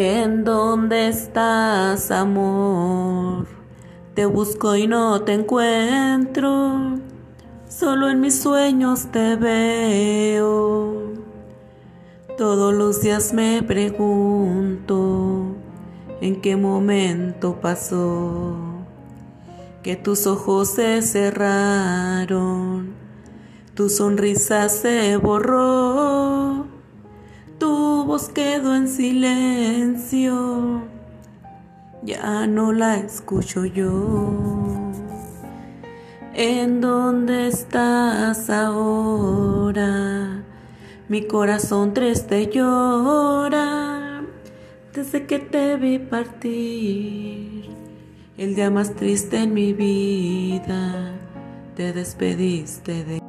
¿En dónde estás, amor? Te busco y no te encuentro, solo en mis sueños te veo. Todos los días me pregunto en qué momento pasó que tus ojos se cerraron, tu sonrisa se borró quedó en silencio, ya no la escucho yo. ¿En dónde estás ahora? Mi corazón triste llora desde que te vi partir. El día más triste en mi vida, te despediste de